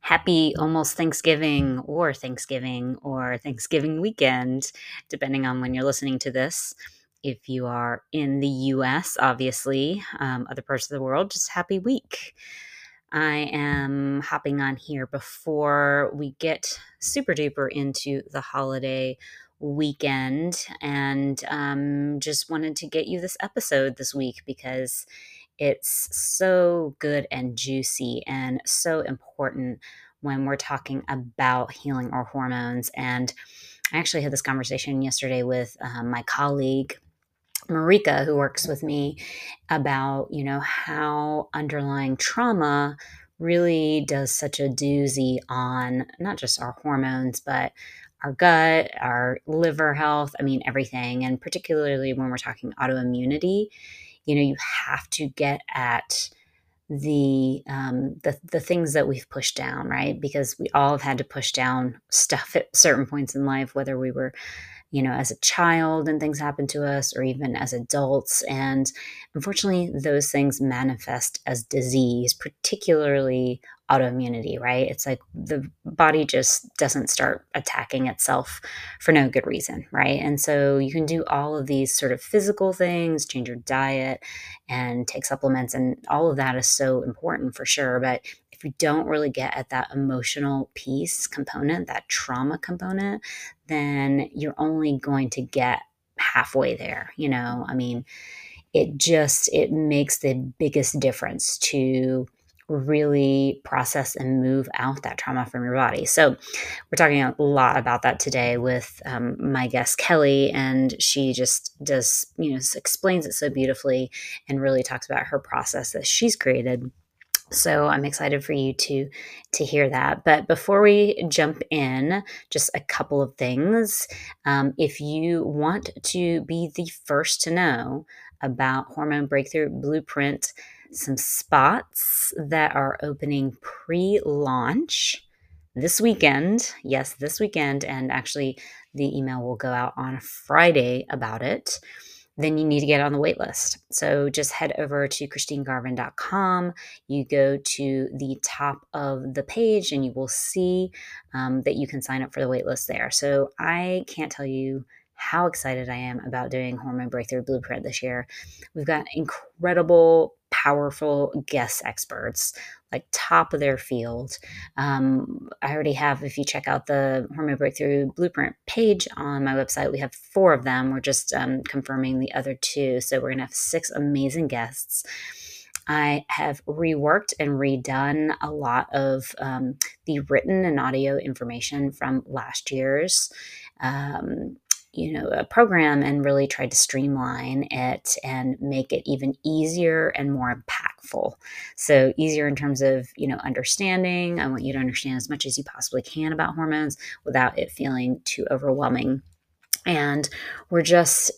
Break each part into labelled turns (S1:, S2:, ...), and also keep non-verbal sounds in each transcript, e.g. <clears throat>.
S1: Happy almost Thanksgiving or Thanksgiving or Thanksgiving weekend, depending on when you're listening to this. If you are in the US, obviously, um, other parts of the world, just happy week. I am hopping on here before we get super duper into the holiday weekend and um, just wanted to get you this episode this week because it's so good and juicy and so important when we're talking about healing our hormones. And I actually had this conversation yesterday with um, my colleague. Marika, who works with me, about you know how underlying trauma really does such a doozy on not just our hormones, but our gut, our liver health, I mean, everything. And particularly when we're talking autoimmunity, you know, you have to get at the um, the the things that we've pushed down, right? Because we all have had to push down stuff at certain points in life, whether we were you know, as a child and things happen to us, or even as adults. And unfortunately, those things manifest as disease, particularly autoimmunity, right? It's like the body just doesn't start attacking itself for no good reason, right? And so you can do all of these sort of physical things, change your diet and take supplements, and all of that is so important for sure. But if you don't really get at that emotional piece component, that trauma component, then you're only going to get halfway there. You know, I mean, it just it makes the biggest difference to really process and move out that trauma from your body. So, we're talking a lot about that today with um, my guest Kelly, and she just does, you know, explains it so beautifully and really talks about her process that she's created. So I'm excited for you to to hear that. But before we jump in, just a couple of things. Um, if you want to be the first to know about Hormone Breakthrough Blueprint some spots that are opening pre launch this weekend. Yes, this weekend. And actually, the email will go out on Friday about it. Then you need to get on the wait list. So just head over to christinegarvin.com. You go to the top of the page and you will see um, that you can sign up for the wait list there. So I can't tell you how excited I am about doing Hormone Breakthrough Blueprint this year. We've got incredible powerful guest experts, like top of their field. Um, I already have, if you check out the Hormone Breakthrough Blueprint page on my website, we have four of them. We're just um, confirming the other two. So we're going to have six amazing guests. I have reworked and redone a lot of um, the written and audio information from last year's. Um, you know a program and really tried to streamline it and make it even easier and more impactful. So easier in terms of you know understanding. I want you to understand as much as you possibly can about hormones without it feeling too overwhelming and we're just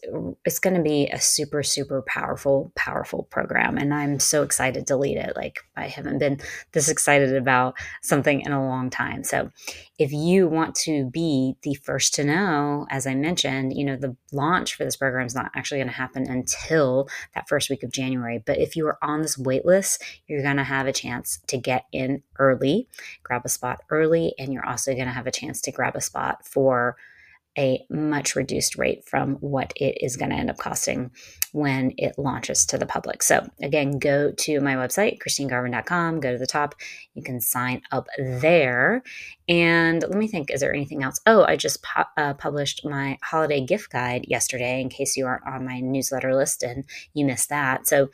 S1: it's going to be a super super powerful powerful program. And i'm so excited to lead it. Like i haven't been this excited about something in a long time. So if you want to be the first to know as i mentioned you know the launch for this program is not actually going to happen until that first week of january. But if you are on this wait list you're going to have a chance to get in early grab a spot early and you're also going to have a chance to grab a spot for a much reduced rate from what it is going to end up costing when it launches to the public. So, again, go to my website, christinegarvin.com, go to the top. You can sign up there. And let me think, is there anything else? Oh, I just pu- uh, published my holiday gift guide yesterday in case you aren't on my newsletter list and you missed that. So,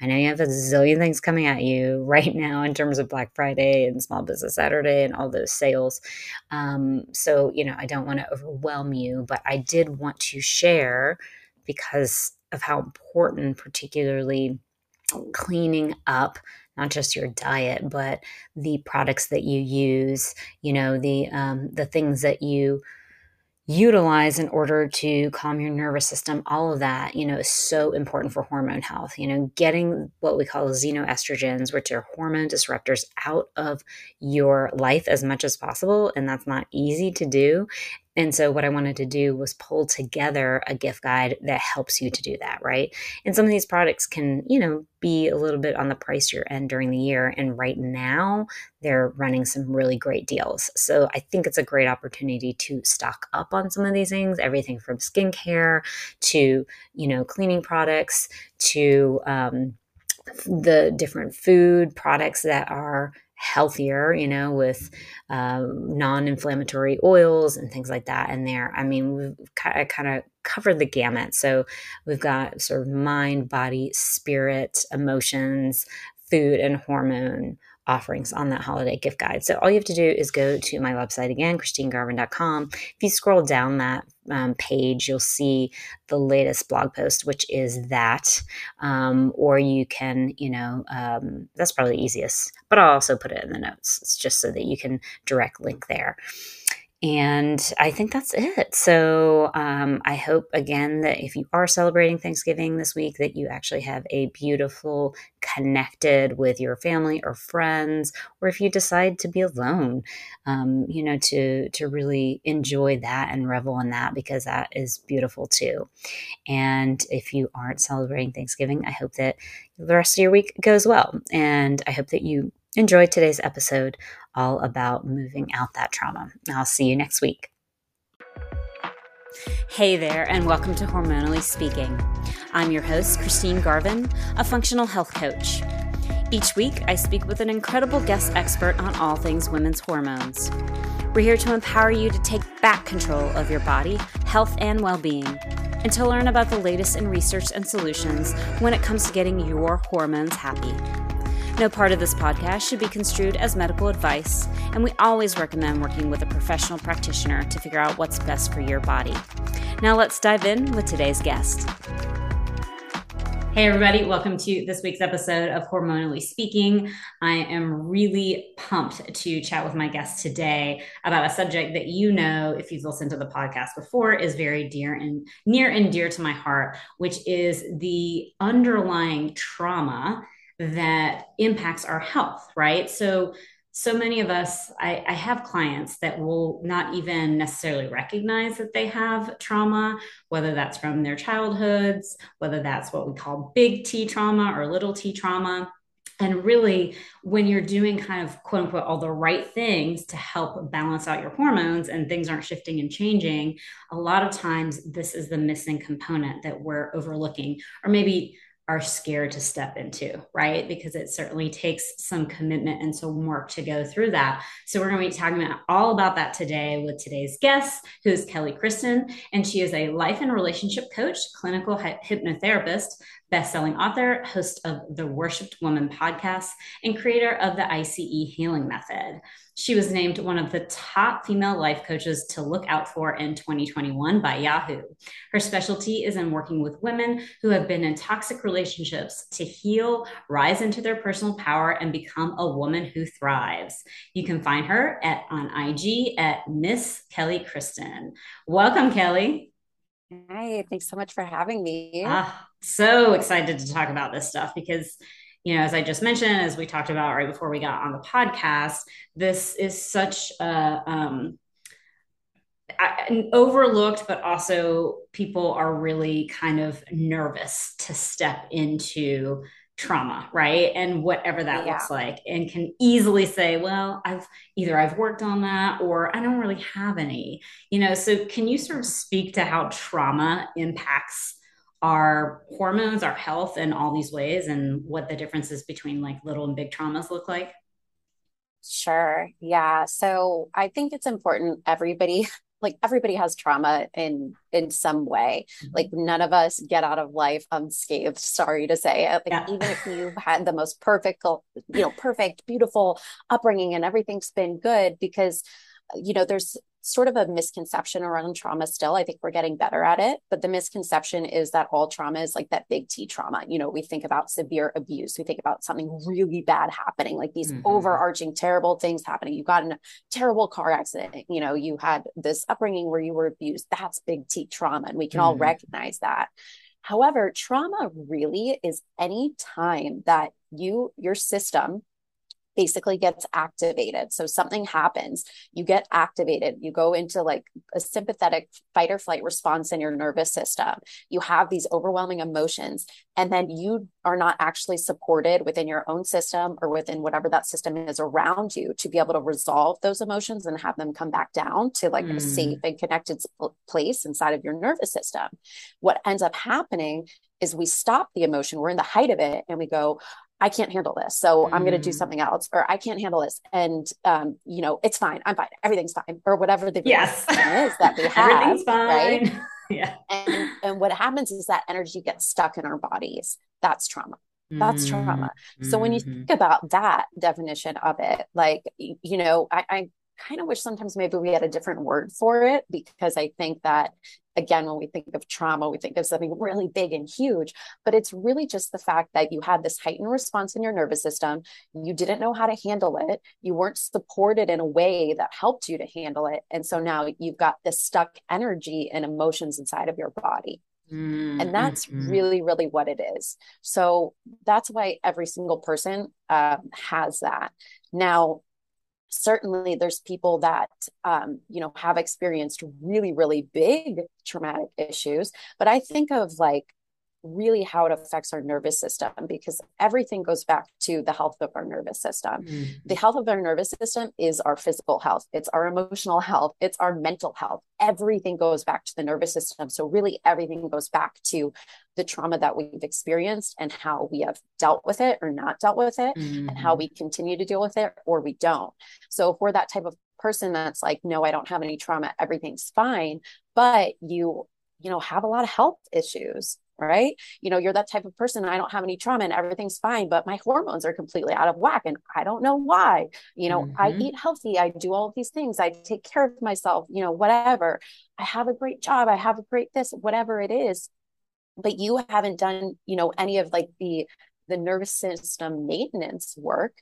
S1: I know you have a zillion things coming at you right now in terms of Black Friday and Small Business Saturday and all those sales. Um, so, you know, I don't want to overwhelm you, but I did want to share because of how important, particularly cleaning up not just your diet but the products that you use you know the um, the things that you utilize in order to calm your nervous system all of that you know is so important for hormone health. You know getting what we call xenoestrogens which are hormone disruptors out of your life as much as possible and that's not easy to do
S2: And so, what I wanted to do was pull together a gift guide that helps you to do that, right? And some of these products can, you know, be a little bit on the pricier end during the year. And right now, they're running some really great deals. So, I think it's a great opportunity to stock up on some of these things everything from skincare to, you know, cleaning products to, um, the different food products that are healthier, you know, with um, non-inflammatory oils and things like that in there. I mean, we've kind of covered the gamut. So we've got sort of mind, body, spirit, emotions, food, and hormone offerings on that holiday gift guide. So all you have to do is go to my website again, christinegarvin.com. If you scroll down that um, page, you'll see the latest blog post, which is that. Um, or you can, you know, um, that's probably easiest, but I'll also put it in the notes. It's just so that you can direct link there. And I think that's it. So um, I hope again that if you are celebrating Thanksgiving this week, that you actually have a beautiful, connected with your family or friends, or if you decide to be alone, um, you know, to to really enjoy that and revel in that because that is beautiful too. And if you aren't celebrating Thanksgiving, I hope that the rest of your week goes well, and I hope that you enjoy today's episode all about moving out that trauma. I'll see you next week. Hey there, and welcome to Hormonally Speaking. I'm your host, Christine Garvin, a functional health coach. Each week, I speak with an incredible guest expert on all things women's hormones. We're here to empower you to take back control of your body, health, and well being, and to learn about the latest in research and solutions when it comes to getting your hormones happy. No part of this podcast should be construed as medical advice, and we always recommend working with a professional practitioner to figure out what's best for your body. Now, let's dive in with today's guest. Hey, everybody, welcome to this week's episode of Hormonally Speaking. I am really pumped to chat with my guest today about a subject that you know, if you've listened to the podcast before, is very dear and near and dear to my heart, which is the underlying trauma that impacts our health, right? So, so many of us, I, I, have clients that will not even necessarily recognize that they have trauma, whether that's from their childhoods, whether that's what we call big T trauma or little t trauma. And really, when you're doing kind of quote unquote all the right things to help balance out your hormones and things aren't shifting and changing, a lot of times this is the missing component that we're overlooking, or maybe are scared to step into, right? Because it certainly takes some commitment and some work to go through that. So, we're going to be talking about all about that today with today's guest, who is Kelly Kristen. And she is a life and relationship coach, clinical hypnotherapist, best-selling author, host of the Worshipped Woman podcast, and creator of the ICE Healing Method. She was named one of the top female life coaches to look out for in 2021 by Yahoo. Her specialty is in working with women who have been in toxic relationships to heal, rise into their personal power, and become a woman who thrives. You can find her at on IG at Miss Kelly Kristen. Welcome, Kelly.
S3: Hi, thanks so much for having me.
S2: Ah, so excited to talk about this stuff because, you know, as I just mentioned, as we talked about right before we got on the podcast, this is such a, um, overlooked, but also people are really kind of nervous to step into trauma, right? And whatever that yeah. looks like, and can easily say, well, I've either I've worked on that or I don't really have any, you know. So, can you sort of speak to how trauma impacts our hormones, our health in all these ways, and what the differences between like little and big traumas look like?
S3: Sure. Yeah. So I think it's important everybody like everybody has trauma in in some way mm-hmm. like none of us get out of life unscathed sorry to say it like yeah. even if you've had the most perfect you know perfect beautiful upbringing and everything's been good because you know there's sort of a misconception around trauma still. I think we're getting better at it. But the misconception is that all trauma is like that big T trauma. You know, we think about severe abuse, we think about something really bad happening, like these mm-hmm. overarching terrible things happening. You got in a terrible car accident, you know, you had this upbringing where you were abused. That's big T trauma. And we can mm-hmm. all recognize that. However, trauma really is any time that you, your system, basically gets activated. So something happens, you get activated, you go into like a sympathetic fight or flight response in your nervous system. You have these overwhelming emotions, and then you are not actually supported within your own system or within whatever that system is around you to be able to resolve those emotions and have them come back down to like mm. a safe and connected place inside of your nervous system. What ends up happening is we stop the emotion, we're in the height of it, and we go, I can't handle this. So mm. I'm going to do something else, or I can't handle this. And, um, you know, it's fine. I'm fine. Everything's fine. Or whatever the
S2: yes.
S3: is that we <laughs> have.
S2: Everything's fine.
S3: Right. <laughs> yeah. And, and what happens is that energy gets stuck in our bodies. That's trauma. That's trauma. So when you mm-hmm. think about that definition of it, like, you know, I, I kind of wish sometimes maybe we had a different word for it because I think that again when we think of trauma we think of something really big and huge but it's really just the fact that you had this heightened response in your nervous system you didn't know how to handle it you weren't supported in a way that helped you to handle it and so now you've got this stuck energy and emotions inside of your body Mm-hmm. And that's mm-hmm. really, really what it is. So that's why every single person uh, has that. Now, certainly there's people that um, you know have experienced really really big traumatic issues but i think of like really how it affects our nervous system because everything goes back to the health of our nervous system. Mm-hmm. The health of our nervous system is our physical health, it's our emotional health, it's our mental health. Everything goes back to the nervous system. So, really, everything goes back to the trauma that we've experienced and how we have dealt with it or not dealt with it, mm-hmm. and how mm-hmm. we continue to deal with it or we don't. So, if we're that type of person that's like, no, I don't have any trauma, everything's fine, but you you know have a lot of health issues right? You know, you're that type of person. I don't have any trauma and everything's fine, but my hormones are completely out of whack and I don't know why. You know, mm-hmm. I eat healthy, I do all of these things, I take care of myself, you know, whatever. I have a great job, I have a great this, whatever it is. But you haven't done, you know, any of like the the nervous system maintenance work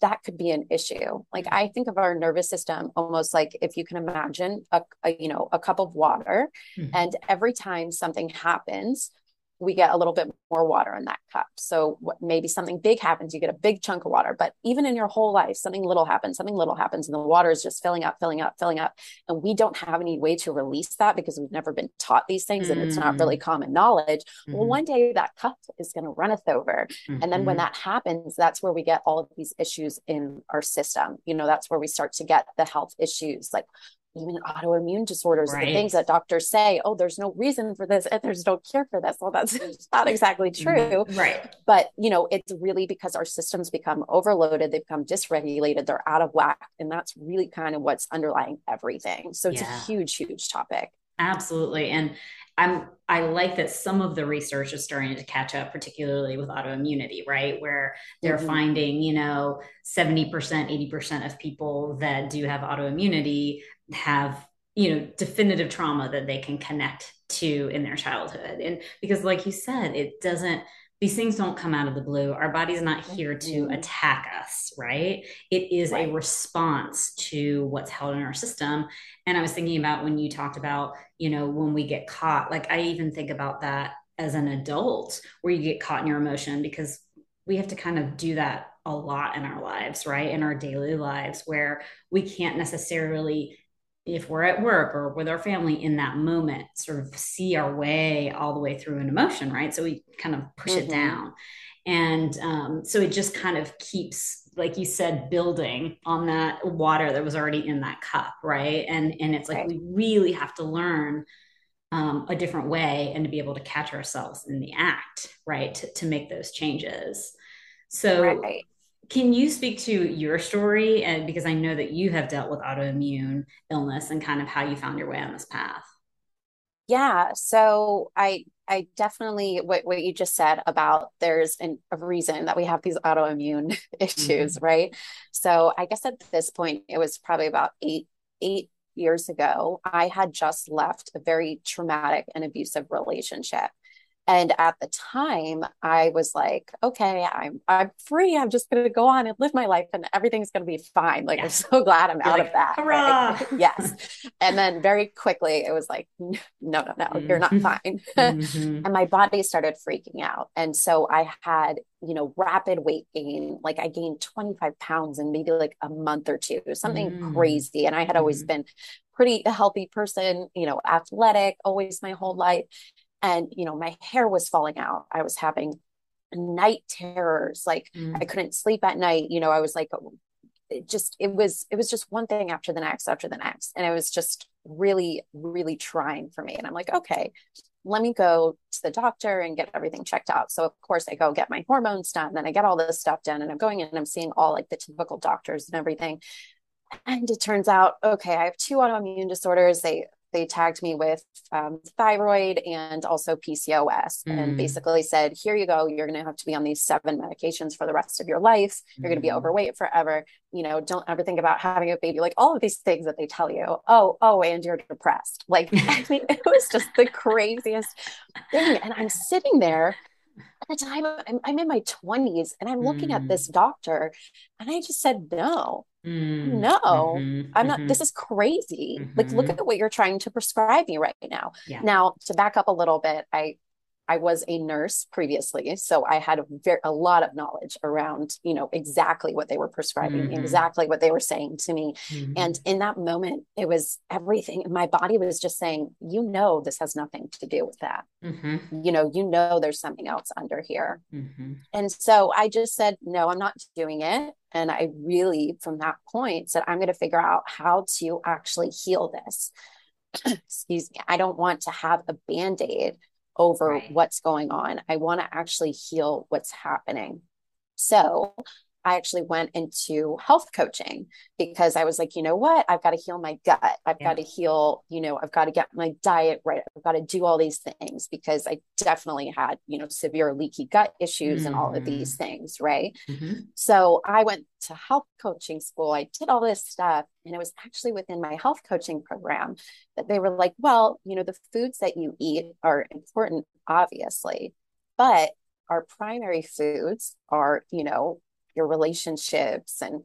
S3: that could be an issue. Like I think of our nervous system almost like if you can imagine a, a you know a cup of water, mm-hmm. and every time something happens, we get a little bit more water in that cup. So what, maybe something big happens, you get a big chunk of water. But even in your whole life, something little happens, something little happens, and the water is just filling up, filling up, filling up. And we don't have any way to release that because we've never been taught these things mm-hmm. and it's not really mm. common knowledge. Mm-hmm. Well, one day that cup is going to runneth over. Mm-hmm. And then when mm-hmm. that happens, that's where we get all of these issues in our system. You know, that's where we start to get the health issues like even autoimmune disorders, right. the things that doctors say, oh, there's no reason for this and there's no cure for this. Well, that's <laughs> not exactly mm-hmm. true.
S2: Right.
S3: But, you know, it's really because our systems become overloaded, they become dysregulated, they're out of whack. And that's really kind of what's underlying everything. So it's yeah. a huge, huge topic.
S2: Absolutely. And I'm I like that some of the research is starting to catch up, particularly with autoimmunity, right? Where they're mm-hmm. finding, you know, 70%, 80% of people that do have autoimmunity have you know definitive trauma that they can connect to in their childhood and because like you said it doesn't these things don't come out of the blue. Our body's not here to mm-hmm. attack us right? It is right. a response to what's held in our system. And i was thinking about when you talked about you know when we get caught like i even think about that as an adult where you get caught in your emotion because we have to kind of do that a lot in our lives right? In our daily lives where we can't necessarily if we're at work or with our family in that moment, sort of see our way all the way through an emotion, right? So we kind of push mm-hmm. it down. And um, so it just kind of keeps, like you said, building on that water that was already in that cup, right? And and it's like right. we really have to learn um, a different way and to be able to catch ourselves in the act, right? To, to make those changes. So right. Can you speak to your story? And because I know that you have dealt with autoimmune illness and kind of how you found your way on this path.
S3: Yeah. So I I definitely what, what you just said about there's an, a reason that we have these autoimmune <laughs> issues, mm-hmm. right? So I guess at this point it was probably about eight eight years ago. I had just left a very traumatic and abusive relationship. And at the time, I was like, okay, I'm I'm free. I'm just gonna go on and live my life and everything's gonna be fine. Like I'm so glad I'm You're out like, of that.
S2: Hurrah! <laughs>
S3: Yes. And then very quickly it was like, no, no, no, mm-hmm. you're not mm-hmm. fine. <laughs> <laughs> Mm-hmm. and my body started freaking out. And so I had, you know, rapid weight gain. Like I gained 25 pounds in maybe like a month or two, something mm-hmm. crazy. And I had always mm-hmm. been pretty healthy person, you know, athletic, always my whole life and you know my hair was falling out i was having night terrors like mm. i couldn't sleep at night you know i was like it just it was it was just one thing after the next after the next and it was just really really trying for me and i'm like okay let me go to the doctor and get everything checked out so of course i go get my hormones done then i get all this stuff done and i'm going in and i'm seeing all like the typical doctors and everything and it turns out okay i have two autoimmune disorders they they tagged me with um, thyroid and also PCOS mm. and basically said, here you go. You're going to have to be on these seven medications for the rest of your life. You're mm. going to be overweight forever. You know, don't ever think about having a baby. Like all of these things that they tell you. Oh, oh, and you're depressed. Like, <laughs> I mean, it was just the craziest thing. And I'm sitting there at the time I'm, I'm in my 20s and I'm looking mm. at this doctor and I just said no Mm, no, mm-hmm, I'm not. Mm-hmm. This is crazy. Mm-hmm. Like, look mm-hmm. at what you're trying to prescribe me right now. Yeah. Now, to back up a little bit, I I was a nurse previously, so I had a, very, a lot of knowledge around, you know, exactly what they were prescribing, mm-hmm. exactly what they were saying to me. Mm-hmm. And in that moment, it was everything. My body was just saying, you know, this has nothing to do with that. Mm-hmm. You know, you know, there's something else under here. Mm-hmm. And so I just said, no, I'm not doing it. And I really, from that point, said, I'm going to figure out how to actually heal this. <clears throat> Excuse me. I don't want to have a band aid over right. what's going on. I want to actually heal what's happening. So I actually went into health coaching because I was like, you know what? I've got to heal my gut. I've yeah. got to heal, you know, I've got to get my diet right. I've got to do all these things because I definitely had, you know, severe leaky gut issues mm-hmm. and all of these mm-hmm. things. Right. Mm-hmm. So I went to health coaching school. I did all this stuff. And it was actually within my health coaching program that they were like, well, you know, the foods that you eat are important, obviously, but our primary foods are, you know, your relationships and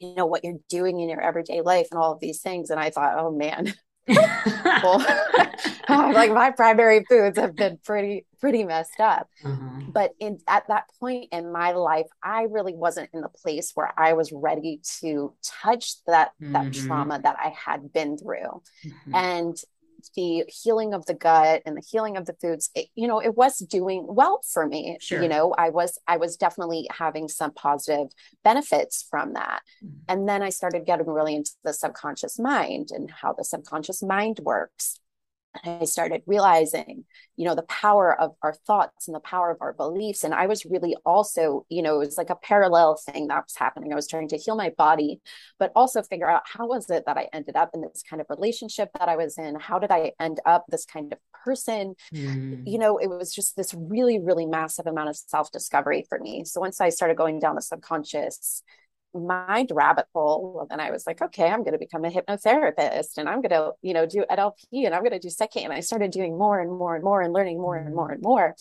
S3: you know what you're doing in your everyday life and all of these things and i thought oh man <laughs> well, <laughs> like my primary foods have been pretty pretty messed up mm-hmm. but in at that point in my life i really wasn't in the place where i was ready to touch that mm-hmm. that trauma that i had been through mm-hmm. and the healing of the gut and the healing of the foods it, you know it was doing well for me sure. you know i was i was definitely having some positive benefits from that mm-hmm. and then i started getting really into the subconscious mind and how the subconscious mind works I started realizing, you know, the power of our thoughts and the power of our beliefs. And I was really also, you know, it was like a parallel thing that was happening. I was trying to heal my body, but also figure out how was it that I ended up in this kind of relationship that I was in? How did I end up this kind of person? Mm. You know, it was just this really, really massive amount of self discovery for me. So once I started going down the subconscious, mind rabbit hole and I was like, okay, I'm going to become a hypnotherapist and I'm going to, you know, do NLP and I'm going to do PSYCH-K. And I started doing more and more and more and learning more and more and more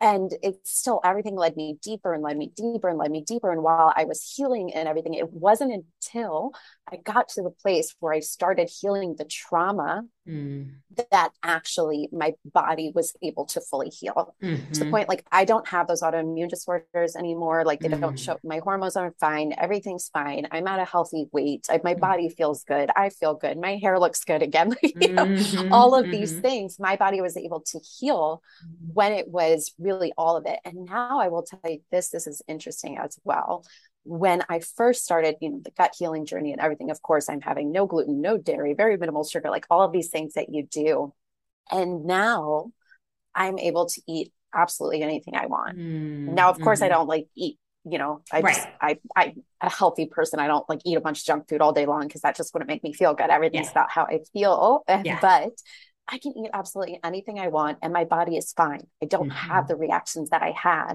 S3: and it's still everything led me deeper and led me deeper and led me deeper and while i was healing and everything it wasn't until i got to the place where i started healing the trauma mm. that actually my body was able to fully heal mm-hmm. to the mm-hmm. point like i don't have those autoimmune disorders anymore like they mm. don't show my hormones are fine everything's fine i'm at a healthy weight I, my mm. body feels good i feel good my hair looks good again <laughs> you know, mm-hmm. all of mm-hmm. these things my body was able to heal when it was really all of it. And now I will tell you this, this is interesting as well. When I first started, you know, the gut healing journey and everything, of course, I'm having no gluten, no dairy, very minimal sugar, like all of these things that you do. And now I'm able to eat absolutely anything I want. Mm, now, of course, mm-hmm. I don't like eat you know i right. just i i a healthy person i don't like eat a bunch of junk food all day long because that just wouldn't make me feel good everything's yeah. about how i feel yeah. <laughs> but I can eat absolutely anything I want and my body is fine. I don't mm-hmm. have the reactions that I had.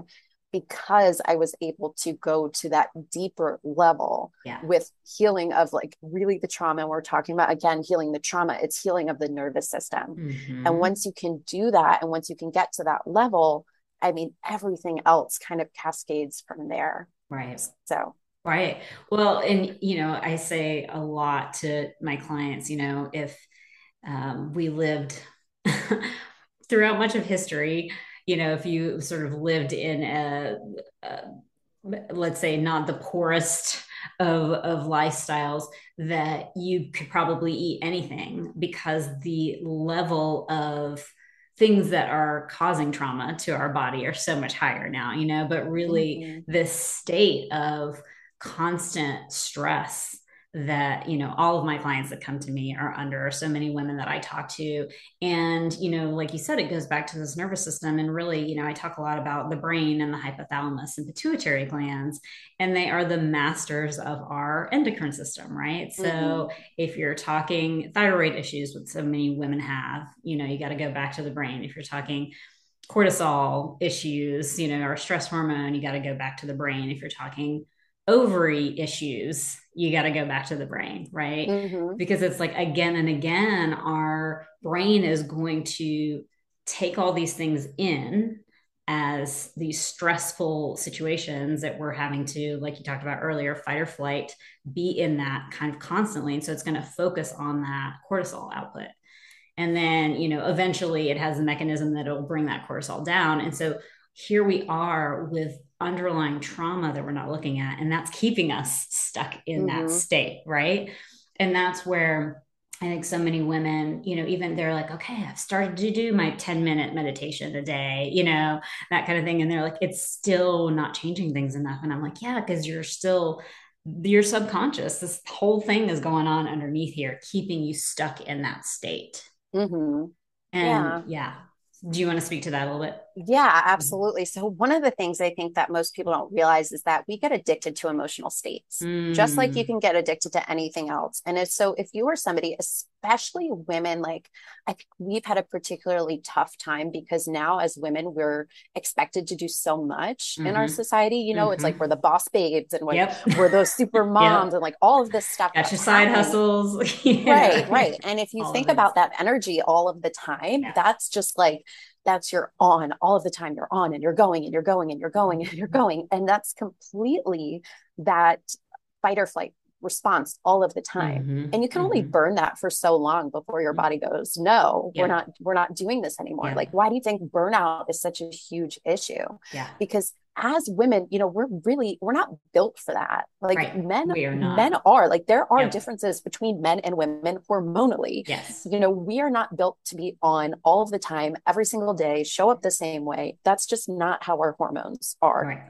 S3: because I was able to go to that deeper level
S2: yeah.
S3: with healing of like really the trauma. And we're talking about again, healing the trauma, it's healing of the nervous system.
S2: Mhm.
S3: And once you can do that, and once you can get to that level, I mean, everything else kind of cascades from there.
S2: right.
S3: So,
S2: Right. Well, and you know, I say a lot to my clients, you know, if um, we lived <laughs> throughout much of history, you know, if you sort of lived in a, a let's say not the poorest of of lifestyles that you could probably eat anything because the level of things that are causing trauma to our body are so much higher now you know but really
S3: mm-hmm.
S2: this state of constant stress that you know all of my clients that come to me are under so many women that i talk to. And you know like you said it goes back to this nervous system. And really you know i talk a lot about the brain and the hypothalamus and pituitary glands. And they are the masters of our endocrine system right? Mm-hmm. so if you're talking thyroid issues what so many women have you know you got to go back to the brain. If you're talking cortisol issues you know or stress hormone you got to go back to the brain. If you're talking ovary issues, you got to go back to the brain, right?
S3: Mm-hmm.
S2: Because it's like again and again, our brain is going to take all these things in as these stressful situations that we're having to, like you talked about earlier, fight or flight, be in that kind of constantly. And so it's going to focus on that cortisol output. And then, you know, eventually it has a mechanism that will bring that cortisol down. And so here we are with underlying trauma that we're not looking at and that's keeping us stuck in mm-hmm. that state right and that's where i think so many women you know even they're like okay i've started to do my 10 minute meditation a day you know that kind of thing and they're like it's still not changing things enough and i'm like yeah because you're still your subconscious this whole thing is going on underneath here keeping you stuck in that state
S3: mm-hmm.
S2: and yeah. yeah do you want to speak to that a little bit
S3: yeah, absolutely. So, one of the things I think that most people don't realize is that we get addicted to emotional states, mm. just like you mm. can get addicted to anything else. And if, so, if you are somebody, especially women, like I think we've had a particularly tough time because now, as women, we're expected to do so much mm-hmm. in our mm-hmm. society. You know, mm-hmm. it's like mm-hmm. we're the boss babes and we're, yep. we're those super <laughs> moms yep. and like all of this stuff.
S2: Got your side hustles. <laughs>
S3: yeah. Right, right. And if you all think about that energy all of the time, yeah. that's just like, that's your on all of the time you're on and you're going and you're going and you're going and you're going and that's completely that fight or flight response all of the time mm-hmm, and you can mm-hmm. only burn that for so long before your body goes no yeah. we're not we're not doing this anymore yeah. like why do you think burnout is such a huge issue
S2: yeah
S3: because as women, you know, we're really we're not built for that. Like
S2: right.
S3: men men are like there are yep. differences between men and women hormonally.
S2: Yes.
S3: You know, we are not built to be on all of the time, every single day, show up the same way. That's just not how our hormones are.
S2: Right.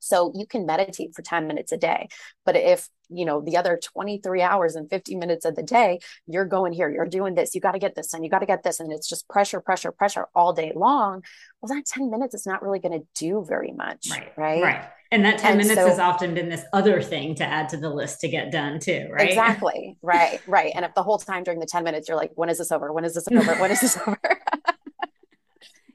S3: So you can meditate for 10 minutes a day. But if, you know, the other 23 hours and 50 minutes of the day, you're going here, you're doing this, you got to get this and you got to get this. And it's just pressure, pressure, pressure all day long. Well, that 10 minutes is not really going to do very much.
S2: Right.
S3: Right.
S2: Right. And that 10 and minutes so, has often been this other thing to add to the list to get done too, right?
S3: Exactly. Right. <laughs> Right. And if the whole time during the 10 minutes, you're like, when is this over? When is this over? When is this over? <laughs>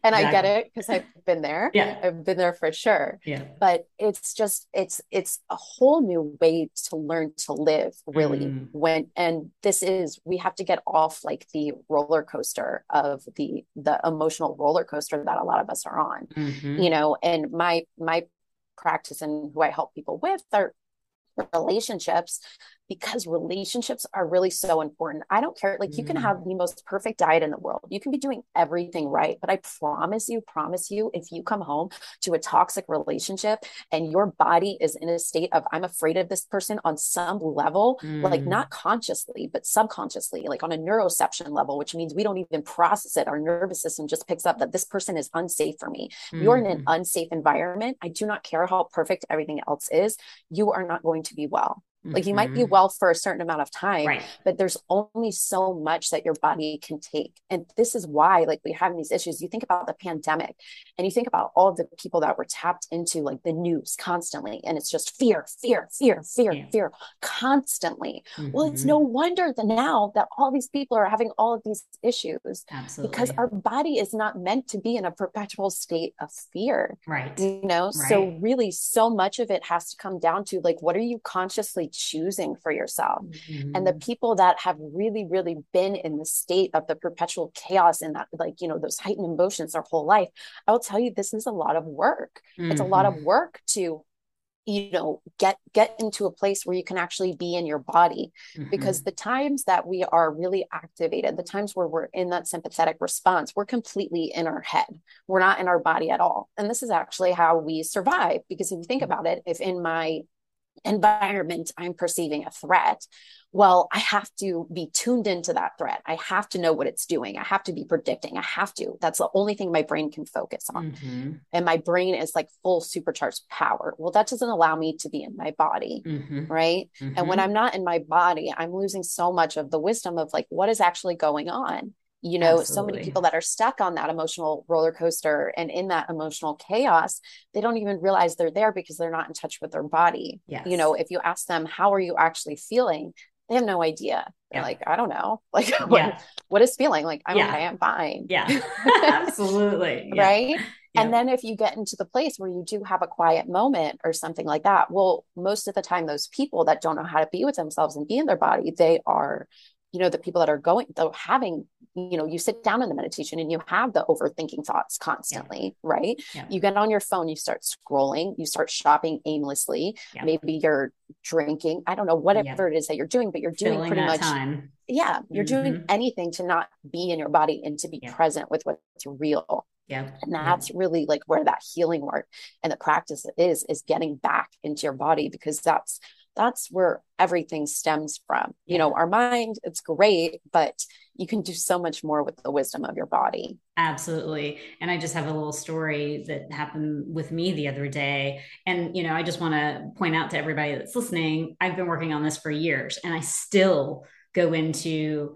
S3: and exactly. I get it because I've been there.
S2: Yeah.
S3: I've been there for sure.
S2: Yeah.
S3: But it's just it's it's a whole new way to learn to live really mm. when and this is we have to get off like the roller coaster of the the emotional roller coaster that a lot of us are on.
S2: Mm-hmm.
S3: You know, and my my practice and who I help people with are relationships because relationships are really so important. I don't care. Like, you can have mm. the most perfect diet in the world, you can be doing everything right. But I promise you, promise you, if you come home to a toxic relationship and your body is in a state of, I'm afraid of this person on some level, mm. like not consciously, but subconsciously, like on a neuroception level, which means we don't even process it. Our nervous system just picks up that this person is unsafe for me. Mm. You're in an mm. unsafe environment. I do not care how perfect everything else is. You are not going to be well Like you might be
S2: Mhm.
S3: well for a certain amount of time,
S2: Right.
S3: but there's only so much that your body can take. And this is why, like, we have these issues. You think about the pandemic and you think about all the people that were tapped into like the news constantly, and it's just fear, fear, fear, fear,
S2: Yeah.
S3: fear constantly. Well, it's no wonder that now that all these people are having all of these issues
S2: Absolutely.
S3: because our body is not meant to be in a perpetual state of fear
S2: right.
S3: you know so really so much of it has to come down to like what are you consciously choosing for yourself. And the
S2: Mhm.
S3: people that have really really been in the state of the perpetual chaos and that like you know those heightened emotions their whole life i will tell you this is a lot of work. It's a lot of work to you know get get into a place where you can actually be in your body because
S2: Mhm.
S3: the times that we are really activated the times where we're in that sympathetic response we're completely in our head. We're not in our body at all. And this is actually how we survive because if you think about it if in my environment I'm perceiving a threat, well, I have to be tuned into that threat. I have to know what it's doing. I have to be predicting. I have to. That's the only thing my brain can focus on.
S2: Mhm.
S3: And my brain is like full supercharged power. Well, that doesn't allow me to be in my body.
S2: Mhm.
S3: Right. And when
S2: Mhm.
S3: I'm not in my body, I'm losing so much of the wisdom of like what is actually going on. You know, so many people that are stuck on that emotional roller coaster and in that emotional chaos, they don't even realize they're there because they're not in touch with their body.
S2: Yes.
S3: You know, if you ask them, how are you actually feeling? They have no idea. They're
S2: Yeah.
S3: like, I don't know. <laughs> Like, what,
S2: Yeah.
S3: what is feeling? Like, I'm
S2: Yeah.
S3: okay, I'm fine.
S2: Yeah. <laughs> Absolutely. Yeah.
S3: right? And then if you get into the place where you do have a quiet moment or something like that, well, most of the time, those people that don't know how to be with themselves and be in their body, they are, you know, the people that are going, though, having, you know, you sit down in the meditation and you have the overthinking thoughts constantly, right?
S2: Yeah.
S3: You get on your phone, you start scrolling, you start shopping aimlessly.
S2: Yeah.
S3: Maybe you're drinking. I don't know, whatever it is that you're doing, but you're doing
S2: Filling
S3: pretty much
S2: time.
S3: yeah, you're doing
S2: Mhm.
S3: anything to not be in your body and to be
S2: Yeah.
S3: present with what's real.
S2: Yeah.
S3: And
S2: Yeah.
S3: that's really like where that healing work and the practice is, is getting back into your body because that's that's where everything stems from. You know, our mind, it's great, but you can do so much more with the wisdom of your body.
S2: Absolutely. And I just have a little story that happened with me the other day. And, you know, I just want to point out to everybody that's listening, I've been working on this for years and I still go into,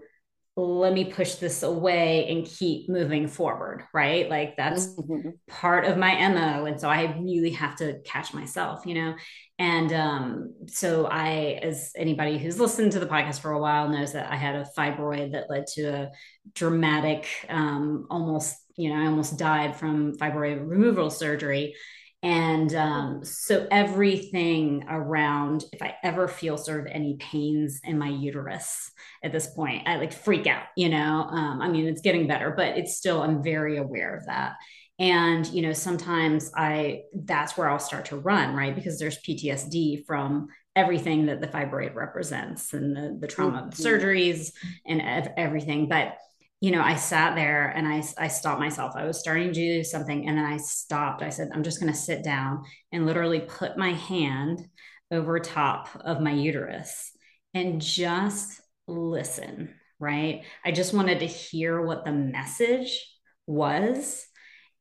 S2: let me push this away and keep moving forward, right? Like that's
S3: Mhm.
S2: part of my MO. And so I really have to catch myself, you know? And um, so I, as anybody who's listened to the podcast for a while knows that I had a fibroid that led to a dramatic, um, almost, you know, I almost died from fibroid removal surgery. And um, so everything around, if I ever feel sort of any pains in my uterus at this point, I like freak out, you know? Um, I mean, it's getting better, but it's still, I'm very aware of that and you know sometimes i that's where i'll start to run right because there's ptsd from everything that the fibroid represents and the, the trauma of the
S3: Mhm.
S2: surgeries and everything but you know i sat there and i i stopped myself. I was starting to do something and then i stopped. I said i'm just going to sit down and literally put my hand over top of my uterus and just listen right? I just wanted to hear what the message was.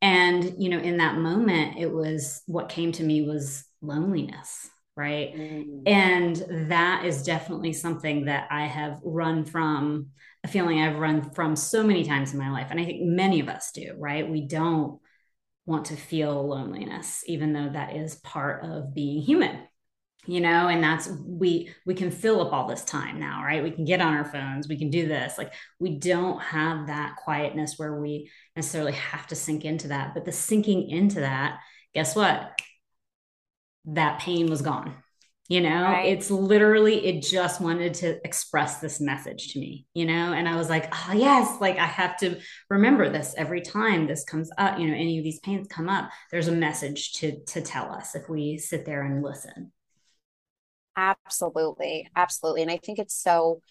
S2: And you know in that moment it was what came to me was loneliness right?
S3: Mm.
S2: and that is definitely something that i have run from a feeling i've run from so many times in my life and i think many of us do right? We don't want to feel loneliness even though that is part of being human you know? And that's we we can fill up all this time now right? We can get on our phones we can do this. Like we don't have that quietness where we necessarily have to sink into that. But the sinking into that guess what? That pain was gone you know
S3: Right.
S2: it's literally it just wanted to express this message to me you know and i was like oh yes like i have to remember this every time this comes up you know any of these pains come up there's a message to to tell us if we sit there and listen
S3: Absolutely. Absolutely. And I think it's so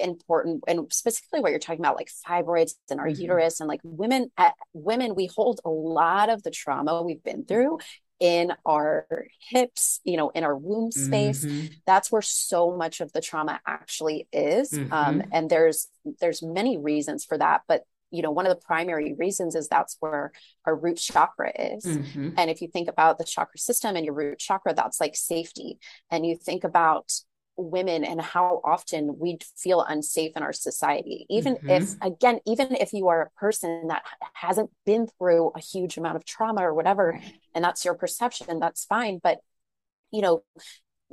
S3: important and specifically what you're talking about like fibroids and our
S2: Mhm.
S3: uterus and like women uh, women we hold a lot of the trauma we've been through in our hips you know in our womb space
S2: Mhm.
S3: that's where so much of the trauma actually is um,
S2: Mhm.
S3: and there's there's many reasons for that but you know one of the primary reasons is that's where our root chakra is
S2: Mhm.
S3: and if you think about the chakra system and your root chakra, that's like safety. And you think about women and how often we feel unsafe in our society. Even mm-hmm. if again even if you are a person that hasn't been through a huge amount of trauma or whatever and that's your perception that's fine. But you know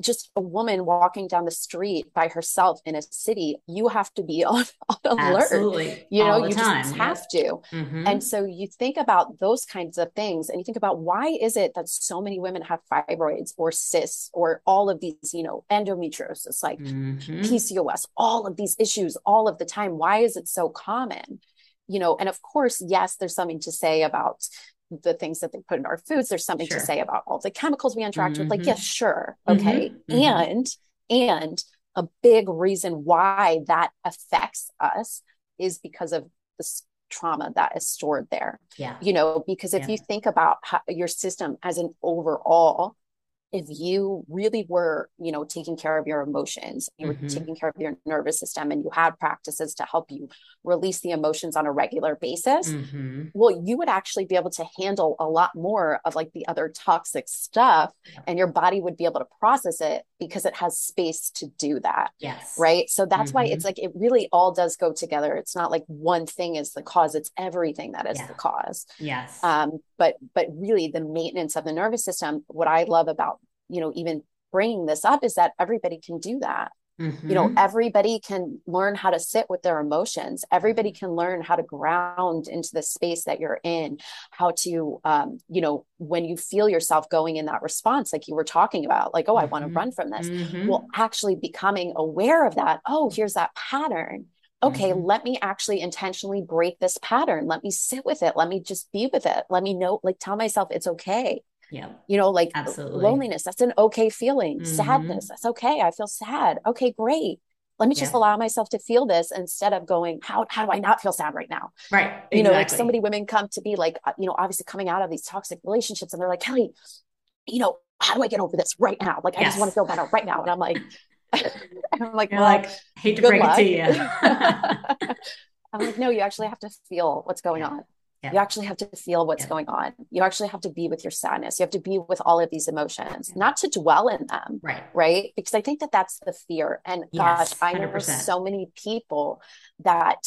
S3: just a woman walking down the street by herself in a city, you have to be <laughs> on, on alert. Absolutely. You know, you time. just have to. Mm-hmm. And so you think about those kinds of things and you think about why is it that so many women have fibroids or cysts or all of these, you know, endometriosis, like mm-hmm. PCOS, all of these issues all of the time. Why is it so common? You know, and of course, yes, there's something to say about the things that they put in our foods. There's something sure. to say about all the chemicals we interact mm-hmm. with. Like, yes, yeah, sure. Mm-hmm. Okay. Mm-hmm. And, and a big reason why that affects us is because of the trauma that is stored there.
S2: Yeah.
S3: You know, because if yeah. you think about how, your system as an overall, if you really were, you know, taking care of your emotions, you mm-hmm. were taking care of your nervous system and you had practices to help you release the emotions on a regular basis, mm-hmm. well, you would actually be able to handle a lot more of like the other toxic stuff and your body would be able to process it because it has space to do that.
S2: Yes.
S3: Right. So that's mm-hmm. why it's like it really all does go together. It's not like one thing is the cause, it's everything that is yeah. the cause.
S2: Yes.
S3: Um, but but really the maintenance of the nervous system, what I love about you know even bringing this up is that everybody can do that mm-hmm. you know mm-hmm. everybody can learn how to sit with their emotions everybody can learn how to ground into the space that you're in how to um, you know when you feel yourself going in that response like you were talking about like oh i mm-hmm. want to run from this mm-hmm. well actually becoming aware of that oh here's that pattern okay, mm-hmm. let me actually intentionally break this pattern. Let me sit with it. Let me just be with it. Let me know, like, tell myself it's okay.
S2: Yeah.
S3: You know, like Absolutely. loneliness, that's an okay feeling. Mm-hmm. Sadness, that's okay. I feel sad. Okay, great. Let me just yeah. allow myself to feel this instead of going, how, how do I not feel sad right now?
S2: Right.
S3: Exactly. You know, like so many women come to be like, uh, you know, obviously coming out of these toxic relationships and they're like, Kelly, you know, how do I get over this right now? Like, I just want to feel better right now. And I'm like, <laughs> <laughs> I'm like,
S2: well, like, hate to break luck. it to you. <laughs>
S3: I'm like, no, you actually have to feel what's going on. Yeah. You actually have to feel what's yeah. going on. You actually have to be with your sadness. You have to be with all of these emotions, yeah. not to dwell in them.
S2: Right.
S3: Right. Because I think that that's the fear. And yes, gosh, I know so many people that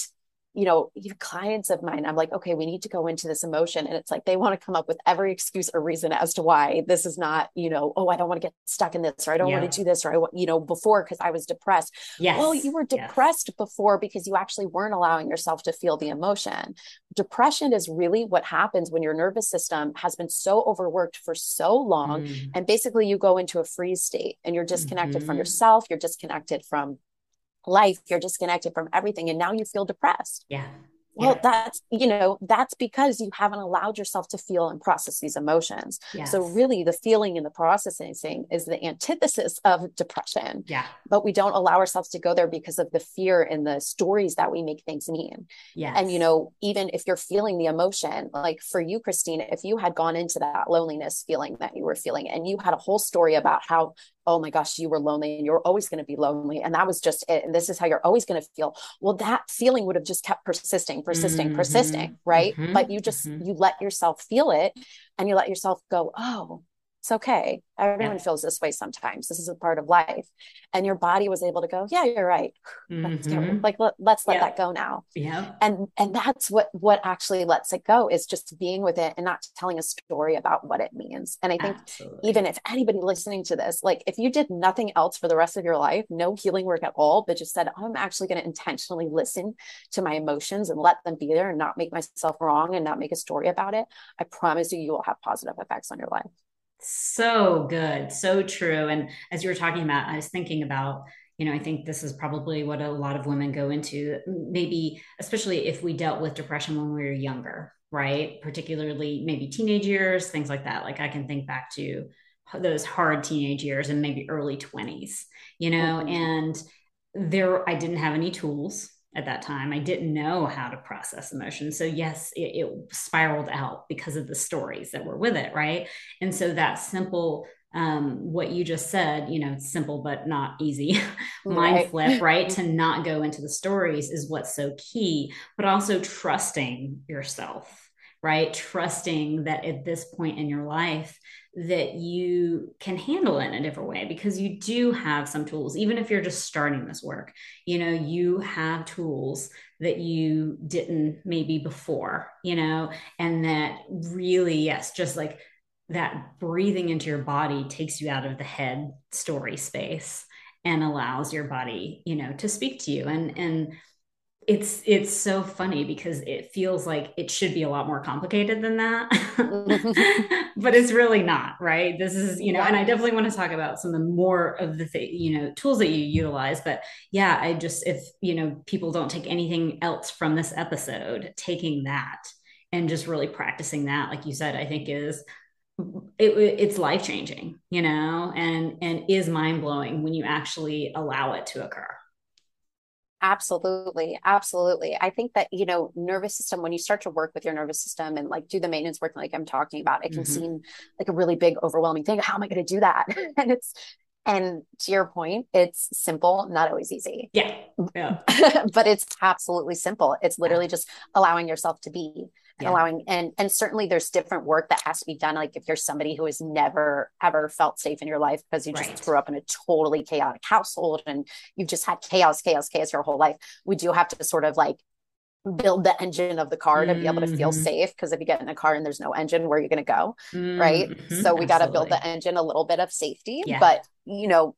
S3: you know, even clients of mine, I'm like, okay, we need to go into this emotion. And it's like they want to come up with every excuse or reason as to why this is not, you know, oh, I don't want to get stuck in this or I don't yeah. want to do this or I want, you know, before because I was depressed.
S2: Yes.
S3: Well, you were depressed yes. before because you actually weren't allowing yourself to feel the emotion. Depression is really what happens when your nervous system has been so overworked for so long. Mm. And basically you go into a freeze state and you're disconnected mm-hmm. from yourself, you're disconnected from life you're disconnected from everything and now you feel depressed.
S2: Yeah.
S3: Well yeah. that's you know that's because you haven't allowed yourself to feel and process these emotions. Yes. so really the feeling and the processing is the antithesis of depression.
S2: Yeah.
S3: But we don't allow ourselves to go there because of the fear and the stories that we make things mean.
S2: Yeah
S3: and you know even if you're feeling the emotion like for you christine if you had gone into that loneliness feeling that you were feeling and you had a whole story about how oh my gosh, you were lonely and you're always going to be lonely. And that was just it. And this is how you're always going to feel. Well, that feeling would have just kept persisting, persisting, mm-hmm. persisting. Right. Mm-hmm. But you just, mm-hmm. you let yourself feel it and you let yourself go, oh, it's okay. Everyone yeah. feels this way sometimes. This is a part of life. And your body was able to go, yeah, you're right. Mm-hmm. Like let, us let yeah. that go now.
S2: Yeah.
S3: And and that's what what actually lets it go is just being with it and not telling a story about what it means. And I think Absolutely. even if anybody listening to this, like if you did nothing else for the rest of your life, no healing work at all, but just said, I'm actually going to intentionally listen to my emotions and let them be there and not make myself wrong and not make a story about it, I promise you, you will have positive effects on your life.
S2: So good. So true. And as you were talking about, I was thinking about, you know, I think this is probably what a lot of women go into, maybe, especially if we dealt with depression when we were younger, right? Particularly maybe teenage years, things like that. Like I can think back to those hard teenage years and maybe early 20s, you know, mm-hmm. and there, I didn't have any tools at that time. I didn't know how to process emotion. So, yes, it, it, spiraled out because of the stories that were with it. Right. And so, that simple, um, what you just said, you know, simple but not easy <laughs> mind right. flip, right? <laughs> to not go into the stories is what's so key, but also trusting yourself right? Trusting that at this point in your life, that you can handle it in a different way because you do have some tools even if you're just starting this work you know you have tools that you didn't maybe before you know and that really yes just like that breathing into your body takes you out of the head story space and allows your body you know to speak to you and and it's it's so funny because it feels like it should be a lot more complicated than that. <laughs> But it's really not right? This is you know and i definitely want to talk about some of the more of the th- you know tools that you utilize but yeah i just if you know people don't take anything else from this episode taking that and just really practicing that like you said i think is it, it's life changing you know and and is mind blowing when you actually allow it to occur
S3: Absolutely. Absolutely. I think that, you know, nervous system, when you start to work with your nervous system and like do the maintenance work, like I'm talking about, it can mm-hmm. seem like a really big, overwhelming thing. How am I going to do that? <laughs> and it's, and to your point, it's simple, not always easy.
S2: Yeah. yeah. <laughs>
S3: but it's absolutely simple. It's literally just allowing yourself to be yeah. allowing and and certainly there's different work that has to be done like if you're somebody who has never ever felt safe in your life because you just right. grew up in a totally chaotic household and you've just had chaos chaos chaos your whole life we do have to sort of like build the engine of the car to be able to feel mm-hmm. safe because if you get in a car and there's no engine where are you going to go mm-hmm. right so we got to build the engine a little bit of safety yeah. but you know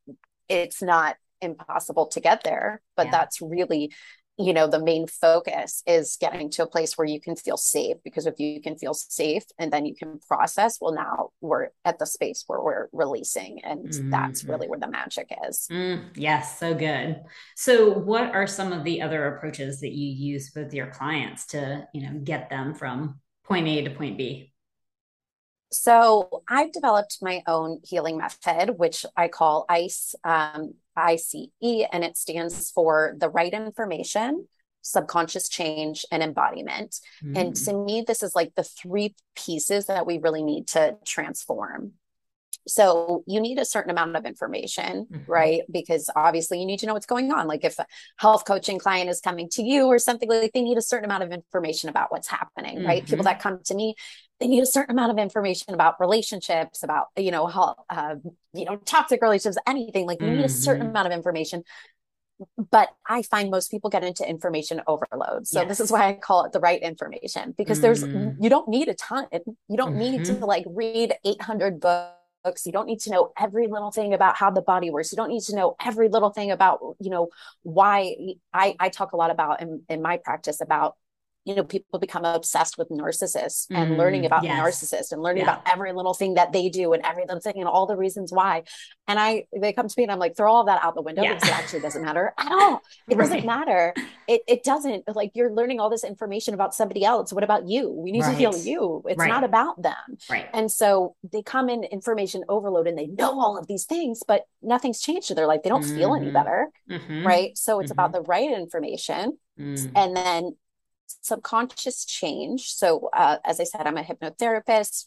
S3: it's not impossible to get there but yeah. that's really you know the main focus is getting to a place where you can feel safe because if you can feel safe and then you can process well now we're at the space where we're releasing and mm-hmm. that's really where the magic is.
S2: Mm, yes so good. So what are some of the other approaches that you use with your clients to you know get them from point a to point b
S3: so I've developed my own healing method, which I call ICE. Um, ICE, and it stands for the right information, subconscious change, and embodiment. Mm. And to me, this is like the three pieces that we really need to transform. So you need a certain amount of information, mm-hmm. right? Because obviously you need to know what's going on. Like if a health coaching client is coming to you or something like they need a certain amount of information about what's happening, mm-hmm. right? People mm-hmm. that come to me, they need a certain amount of information about relationships, about you know how uh, you know toxic relationships, anything. Like mm-hmm. need a certain mm-hmm. amount of information. But I find most people get into information overload. So yes. this is why I call it the right information because there's mm-hmm. you don't need a ton. You don't need to like read 800 books books you don't need to know every little thing about how the body works you don't need to know every little thing about you know why i i talk a lot about in, in my practice about you know people become obsessed with narcissists mm, and learning about yes. the narcissist and learning yeah. about every little thing that they do and every little thing and all the reasons why and i they come to me and i'm like throw all that out the window yeah. because it actually doesn't matter at all <laughs> it right. doesn't matter it, it doesn't like you're learning all this information about somebody else what about you we need right. to heal you it's right. not about them
S2: right
S3: and so they come in information overload and they know all of these things but nothing's changed in their life they don't mm-hmm. feel any mm-hmm. better mm-hmm. right so it's mm-hmm. about the right information mm. and then subconscious change. So, uh, as I said, I'm a hypnotherapist.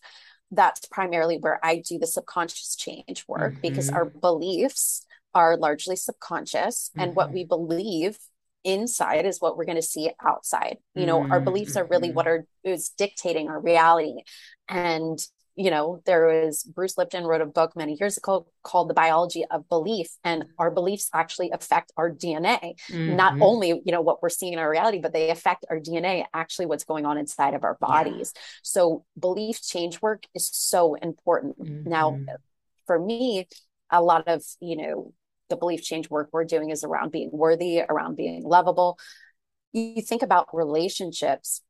S3: That's primarily where I do the subconscious change work mm-hmm. because our beliefs are largely subconscious, mm-hmm. and what mm-hmm. we believe inside is what we're going to see outside. You know, mm-hmm. our beliefs are really what mm-hmm. are is dictating our reality. And you know, there was Bruce Lipton wrote a book many years ago called The Biology of Belief, and our beliefs actually affect our DNA. Mm-hmm. Not only, you know, what we're seeing in our reality, but they affect our DNA, actually what's going on inside of our bodies. Yeah. So belief change work is so important. Mm-hmm. Now, for me, a lot of, you know, the belief change work we're doing is around being worthy, around being lovable. You think about relationships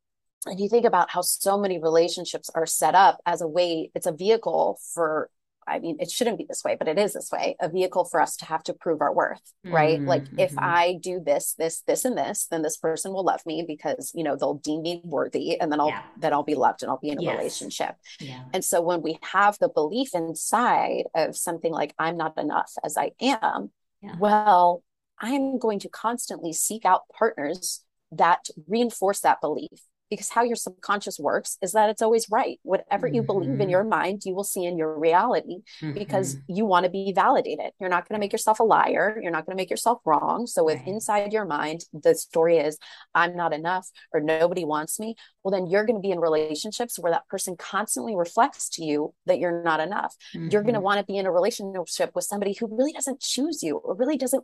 S3: and you think about how so many relationships are set up as a way it's a vehicle for i mean it shouldn't be this way but it is this way a vehicle for us to have to prove our worth right mm-hmm. like if mm-hmm. i do this this this and this then this person will love me because you know they'll deem me worthy and then i'll yeah. then i'll be loved and i'll be in a yes. relationship yeah. and so when we have the belief inside of something like i'm not enough as i am yeah. well i'm going to constantly seek out partners that reinforce that belief because how your subconscious works is that it's always right. Whatever mm-hmm. you believe in mm-hmm. your mind, you will see in your reality mm-hmm. because you want to be validated. You're not going to make yourself a liar. You're not going to make yourself wrong. So if right. inside your mind the story is I'm not enough or nobody wants me, well then you're going to be in relationships where that person constantly reflects to you that you're not enough. Mm-hmm. You're going to want to be in a relationship with somebody who really doesn't choose you or really doesn't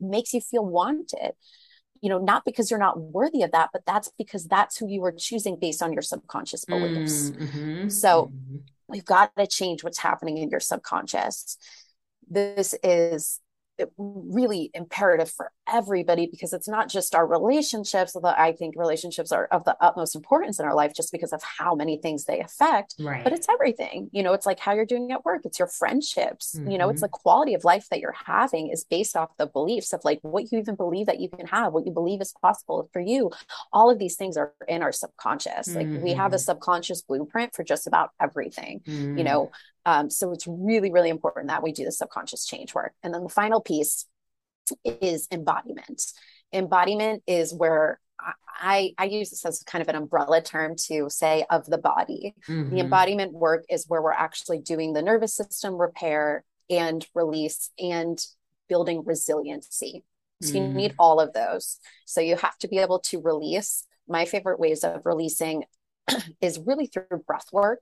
S3: makes you feel wanted you know, not because you're not worthy of that, but that's because that's who you are choosing based on your subconscious beliefs. Mm-hmm. So mm-hmm. we've got to change what's happening in your subconscious. This is really imperative for everybody because it's not just our relationships although i think relationships are of the utmost importance in our life just because of how many things they affect
S2: right
S3: but it's everything you know it's like how you're doing at work it's your friendships mm-hmm. you know it's mm-hmm. the quality of life that you're having is based off the beliefs of like what you even believe that you can have what you believe is possible for you all of these things are in our subconscious mm-hmm. like we have a mm-hmm. subconscious blueprint for just about everything mm-hmm. you know um, so it's really, really important that we do the subconscious change work. And then the final piece is embodiment. Embodiment is where I, I use this as kind of an umbrella term to say of the body. Mm-hmm. The embodiment work is where we're actually doing the nervous system repair and release and building resiliency. So mm. you need all of those. So you have to be able to release. My favorite ways of releasing <clears throat> is really through breath work.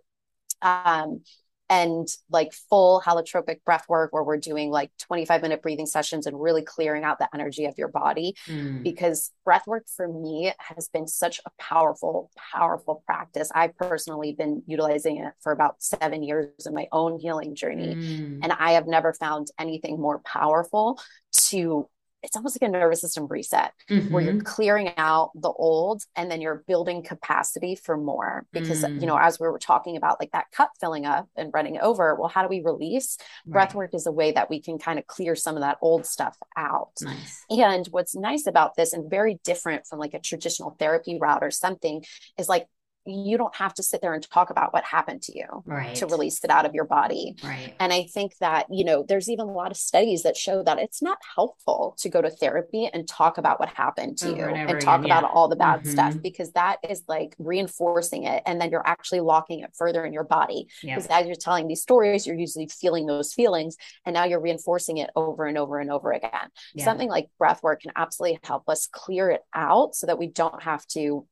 S3: Um, and like full holotropic breath work where we're doing like 25 minute breathing sessions and really clearing out the energy of your body mm. because breath work for me has been such a powerful powerful practice i've personally been utilizing it for about seven years in my own healing journey mm. and i have never found anything more powerful to it's almost like a nervous system reset mm-hmm. where you're mm-hmm. clearing out the old and then you're building capacity for more because mm. you know as we were talking about like that cup filling up and running over well how do we release right. breath work is a way that we can kind of clear some of that old stuff out
S2: nice.
S3: and what's nice about this and very different from like a traditional therapy route or something is like you don't have to sit there and talk about what happened to you
S2: right.
S3: to release it out of your body.
S2: Right.
S3: And I think that, you know, there's even a lot of studies that show that it's not helpful to go to therapy and talk about what happened to over you and, and talk again, about all the bad mm-hmm. stuff because that is like reinforcing it. And then you're actually locking it further in your body. Because as you're telling these stories, you're usually feeling those feelings. And now you're reinforcing it over and over and over again. Yeah. Something like breath work can absolutely help us clear it out so that we don't have to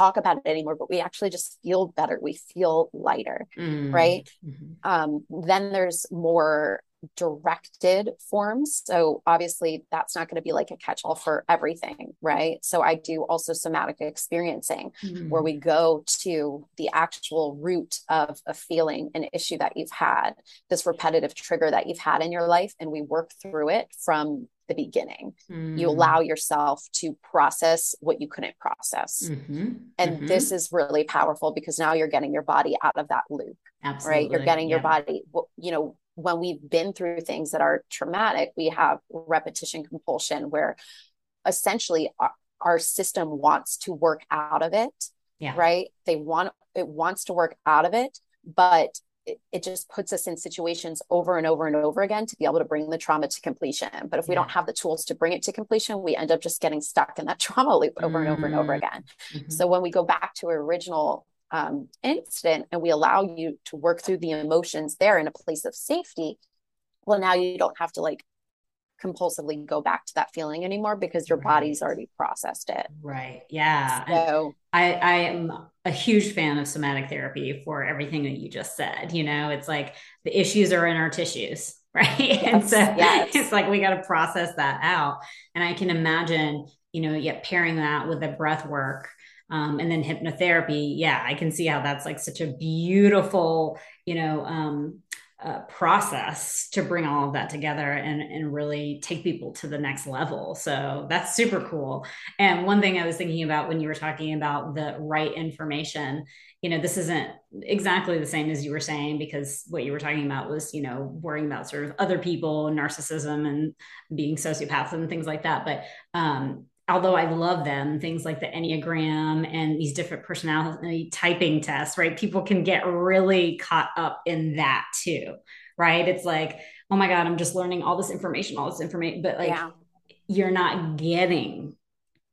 S3: talk about it anymore, but we actually just feel better. We feel lighter, mm-hmm. right? Mm-hmm. Um, then there's more directed forms. So obviously that's not going to be like a catch-all for everything, right? So I do also somatic experiencing mm-hmm. where we go to the actual root of a feeling, an issue that you've had, this repetitive trigger that you've had in your life and we work through it from the beginning. Mm. You allow yourself to process what you couldn't process. Mm-hmm. And mm-hmm. this is really powerful because now you're getting your body out of that loop.
S2: Absolutely.
S3: Right. You're getting yeah. your body, you know, when we've been through things that are traumatic, we have repetition compulsion where essentially our, our system wants to work out of it.
S2: Yeah.
S3: Right. They want it wants to work out of it, but it, it, just puts us in situations over and over and over again to be able to bring the trauma to completion. But if we yeah. don't have the tools to bring it to completion, we end up just getting stuck in that <laughs> trauma loop over mm-hmm. and over and over mm-hmm. again. Mm-hmm. So when we go back to original um, incident and we allow you to work through the emotions there in a place of safety, well, now you don't have to like compulsively go back to that feeling anymore because your right. body's already processed it.
S2: Right. Yeah.
S3: So
S2: I, I am a huge fan of somatic therapy for everything that you just said. You know, it's like the issues are in our tissues. <laughs> Right. Yes, and so yes. it's like we got to process that out. And I can imagine, you know, yet pairing that with the breath work um, and then hypnotherapy. Yeah, I can see how that's like such a beautiful, you know, um, uh, process to bring all of that together and, and really take people to the next level. So that's super cool. And one thing I was thinking about when you were talking about the right information, you know, this isn't exactly the same as you were saying, because what you were talking about was, you know, worrying about sort of other people, narcissism and being sociopaths and things like that. But um, although I love them, things like the Enneagram and these different personality typing tests, right? People can get really caught up in that too, right? It's like, oh my God, I'm just learning all this information, all this information, but like yeah. you're not getting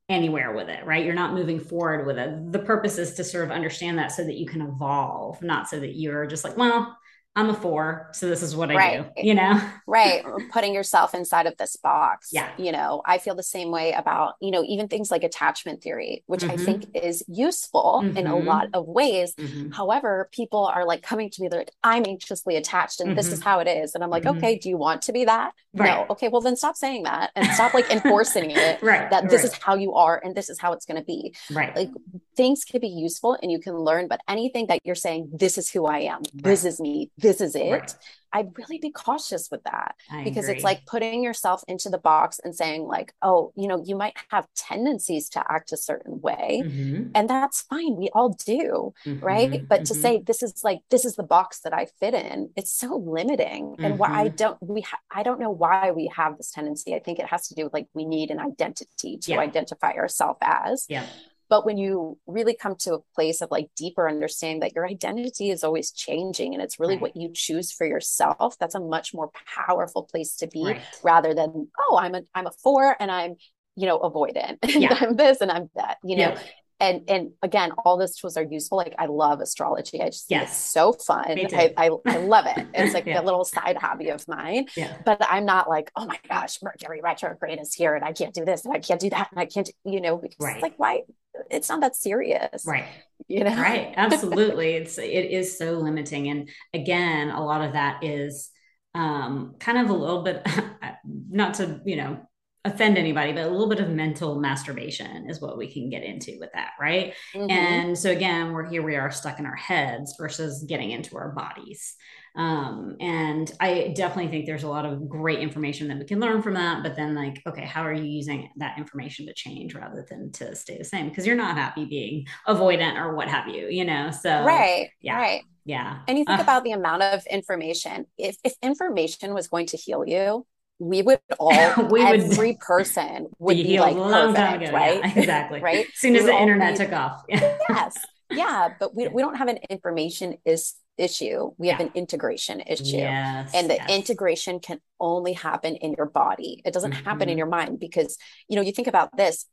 S2: anywhere with it, right? You're not moving forward with it. The purpose is to sort of understand that so that you can evolve, not so that you're just like, well, I'm a four, so this is what I right. do, you know? <laughs>
S3: right. Putting yourself inside of this box.
S2: Yeah.
S3: You know, I feel the same way about, you know, even things like attachment theory, which mm-hmm. I think is useful mm-hmm. in a mm-hmm. lot of ways. Mm-hmm. However, people are like coming to me, they're like, I'm anxiously attached and this is mm-hmm. how it is. And I'm like, mm-hmm. okay, do you want to be that? Right. No. Okay, well, then stop saying that and stop like enforcing it. <laughs>
S2: right.
S3: That this
S2: right.
S3: is how you are and this is how it's going to be.
S2: Right.
S3: Like things can be useful and you can learn, but anything that you're saying, this is who I am, right. this is me, this is it. Right I'd really be cautious with that I because agree. it's like putting yourself into the box and saying, like, oh, you know, you might have tendencies to act a certain way, mm-hmm. and that's fine. We all do, mm-hmm. right? But mm-hmm. to say this is like this is the box that I fit in, it's so limiting. And why I mm-hmm. don't we ha- I don't know why we have this tendency. I think it has to do with like we need an identity to yeah. identify ourselves as.
S2: Yeah.
S3: But when you really come to a place of like deeper understanding that your identity is always changing and it's really right. what you choose for yourself, that's a much more powerful place to be right. rather than, oh, I'm a I'm a four and I'm, you know, avoidant. <laughs> Yeah. I'm this and I'm that, you know. Yeah. And and again, all those tools are useful. Like I love astrology. I just yes. think it's so fun. I, I, I <laughs> love it. It's like yeah. a little side hobby of mine.
S2: Yeah.
S3: But I'm not like, oh my gosh, Mercury retrograde is here and I can't do this and I can't do that and I can't, you know, because right. like why it's not that serious.
S2: Right.
S3: You know?
S2: Right. Absolutely. <laughs> it's, it is so limiting. And again, a lot of that is um, kind of a little bit, <laughs> not to, you know, offend anybody, but a little bit of mental masturbation is what we can get into with that, right? Mm-hmm. And so again, we're here, we are stuck in our heads versus getting into our bodies. Um, and I definitely think there's a lot of great information that we can learn from that. But then, like, okay, how are you using that information to change rather than to stay the same? Because you're not happy being avoidant or what have you, you know? So,
S3: right,
S2: yeah,
S3: right.
S2: Yeah.
S3: And you think uh, about the amount of information. If if information was going to heal you, we would all <laughs> we every would, person <laughs> would be, like perfect, right?
S2: Yeah, <laughs> exactly.
S3: right.
S2: As soon as the internet be, took off.
S3: yes. Yeah. But we, we don't have an information is issue. We have an integration issue.
S2: Yes,
S3: and the
S2: yes.
S3: integration can only happen in your body. It doesn't mm-hmm. happen in mm-hmm. your mind because, you know, you think about this,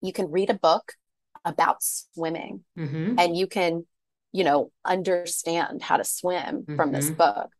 S3: you can read a book about swimming mm-hmm. and you can, you know, understand how to swim mm-hmm. from this mm-hmm. book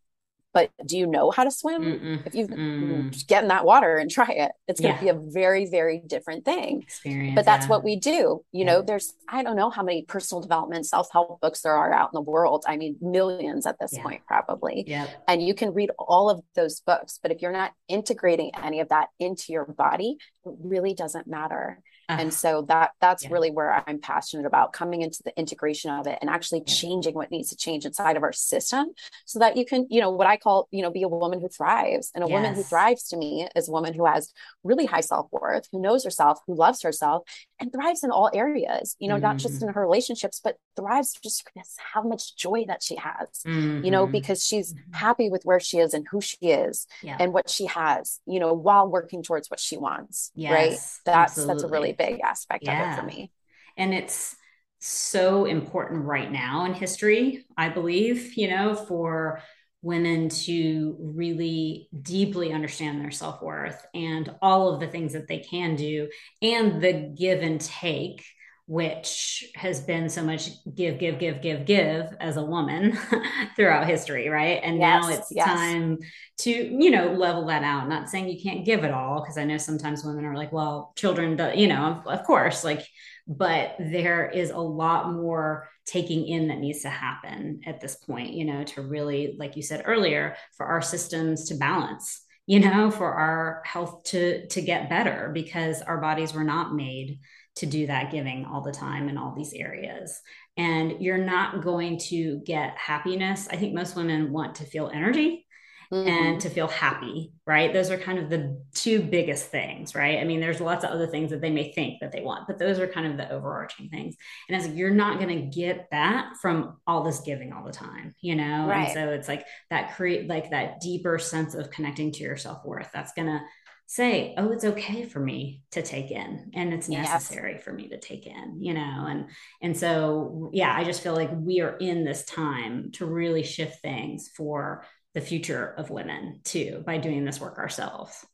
S3: but do you know how to swim? Mm-mm. If you mm. get in that water and try it, it's going to yeah. be a very, very different thing.
S2: Experience,
S3: but that's yeah. what we do. You yeah. know, there's, I don't know how many personal development, self help books there are out in the world. I mean, millions at this point, probably.
S2: Yeah.
S3: And you can read all of those books. But if you're not integrating any of that into your body, it really doesn't matter Uh-huh. and so that that's yeah. really where i'm passionate about coming into the integration of it and actually yeah. changing what needs to change inside of our system so that you can you know what i call you know be a woman who thrives and a yes. woman who thrives to me is a woman who has really high self-worth who knows herself who loves herself and thrives in all areas you know mm-hmm. not just mm-hmm. in her relationships but thrives just how much joy that she has mm-hmm. you know mm-hmm. because she's mm-hmm. happy with where she is and who she is yeah. and what she has you know while working towards what she wants yes, right that's absolutely. that's a really big aspect yeah. of it for me
S2: and it's so important right now in history i believe you know for women to really deeply understand their self worth and all of the things that they can do and the give and take, which has been so much give, give, give, give, give as a woman <laughs> throughout history, right? And yes, now it's yes. time to, you know, level that out. Not saying you can't give it all, because I know sometimes women are like, well, children, do, you know, of, of course, like, but there is a lot more taking in that needs to happen at this point, you know, to really, like you said earlier, for our systems to balance, you know, for our health to to get better because our bodies were not made to do that giving all the time in all these areas. And you're not going to get happiness. I think most women want to feel energy mm-hmm. and to feel happy, right? Those are kind of the two biggest things, right? I mean, there's lots of other things that they may think that they want, but those are kind of the overarching things. And it's like, you're not going to get that from all this giving all the time, you know? Right. And so it's like that create like that deeper sense of connecting to your self worth. That's going to say, oh, it's okay for me to take in and it's necessary yes. for me to take in, you know? And, and so, yeah, I just feel like we are in this time to really shift things for the future of women too by doing this work ourselves.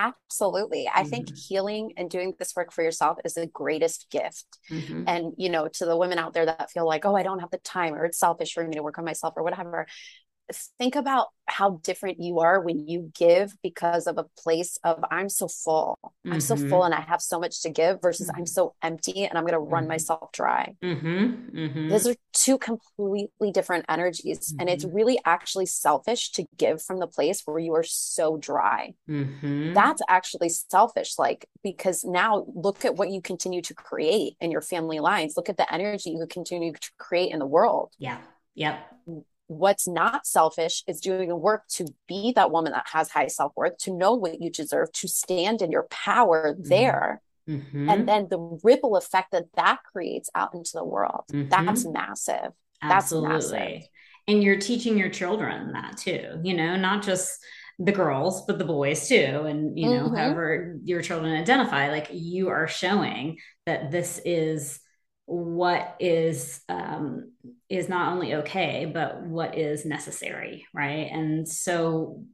S3: Absolutely. I mm-hmm. think healing and doing this work for yourself is the greatest gift. Mm-hmm. And, you know, to the women out there that feel like, oh, I don't have the time or it's selfish for me to work on myself or whatever, think about how different you are when you give because of a place of I'm so full. Mm-hmm. I'm so full mm-hmm. and I have so much to give versus mm-hmm. I'm so empty and I'm going to run mm-hmm. myself dry. Mm-hmm. Mm-hmm. Those are two completely different energies. And it's really actually selfish to give from the place where you are so dry. That's actually selfish. Like, because now look at what you continue to create in your family lines. Look at the energy you continue to create in the world.
S2: Yeah. Yep
S3: what's not selfish is doing the work to be that woman that has high self-worth to know what you deserve to stand in your power mm-hmm. there mm-hmm. and then the ripple effect that that creates out into the world mm-hmm. that's massive Absolutely. that's massive
S2: and you're teaching your children that too you know not just the girls but the boys too and you know mm-hmm. however your children identify like you are showing that this is what is um, is not only okay but what is necessary right? And so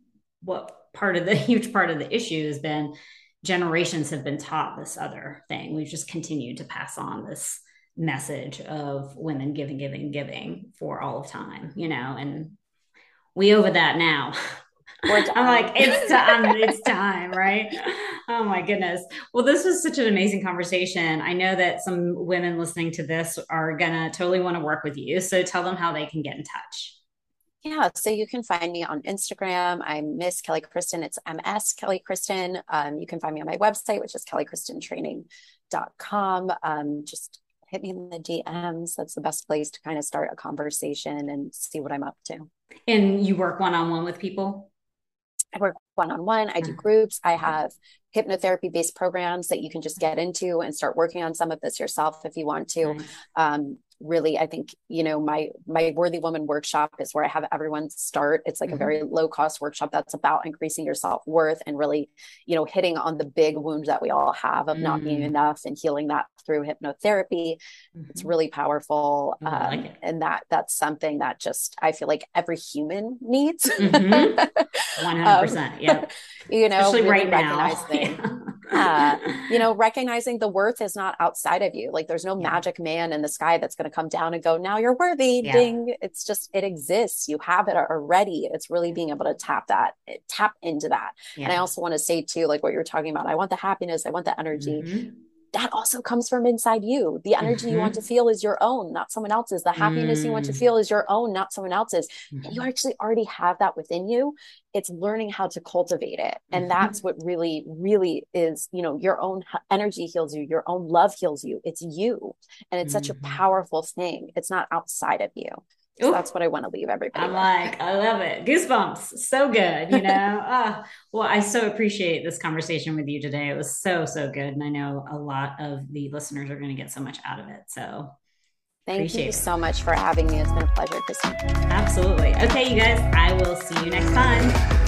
S2: what part of the <laughs> huge part of the issue has been generations have been taught this other thing. We've just continued to pass on this message of women giving giving giving for all of time you know and we over that now. <laughs> I'm like, it's time, it's time, right? <laughs> Oh my goodness. Well, this was such an amazing conversation. I know that some women listening to this are gonna totally want to work with you. So tell them how they can get in touch.
S3: Yeah, so you can find me on Instagram. I'm Miss Kelly Kristen. It's MS Kelly Kristen. Um, you can find me on my website, which is kellykristentraining.com. Um, just hit me in the DMs. That's the best place to kind of start a conversation and see what I'm up to.
S2: And you work one on one with people?
S3: I work one on one, I do mm. groups, I have hypnotherapy based programs that you can just get into and start working on some of this yourself if you want to. Um, really i think you know my my worthy woman workshop is where i have everyone start it's like mm-hmm. a very low cost workshop that's about increasing your self-worth and really you know hitting on the big wounds that we all have of mm-hmm. not being mm. enough and healing that through hypnotherapy mm-hmm. it's really powerful um, like and that that's something that just i feel like every human needs 100%
S2: mm-hmm. <laughs> um, yeah <laughs>
S3: you know Especially really right recognizing <laughs> now. uh, you know recognizing the worth is not outside of you like there's no yeah. magic man in the sky that's going to come down and go now you're worthy yeah. ding it's just it exists you have it already it's really being able to tap that tap into that yeah. and i also want to say too like what you're talking about i want the happiness i want the energy mm-hmm that also comes from inside you. The energy mm-hmm. you want to mm-hmm. feel is your own, not someone else's. The happiness mm. you want to mm. feel is your own, not someone else's. Mm-hmm. You actually already have that within you. It's learning how to cultivate it. And mm-hmm. that's what really, really is, you know, your own energy heals you, your own love heals you. It's you. And it's such a mm-hmm. powerful thing. It's not outside of you. So that's what I want to leave everybody.
S2: I'm with. like, I love it. Goosebumps. So good. You know, oh, <laughs> well, I so appreciate this conversation with you today. It was so, so good. And I know a lot of the listeners are going to get so much out of it. So
S3: thank you it. so much for having me. It's been a pleasure, Christine.
S2: Absolutely. Okay, you guys, I will see you next time.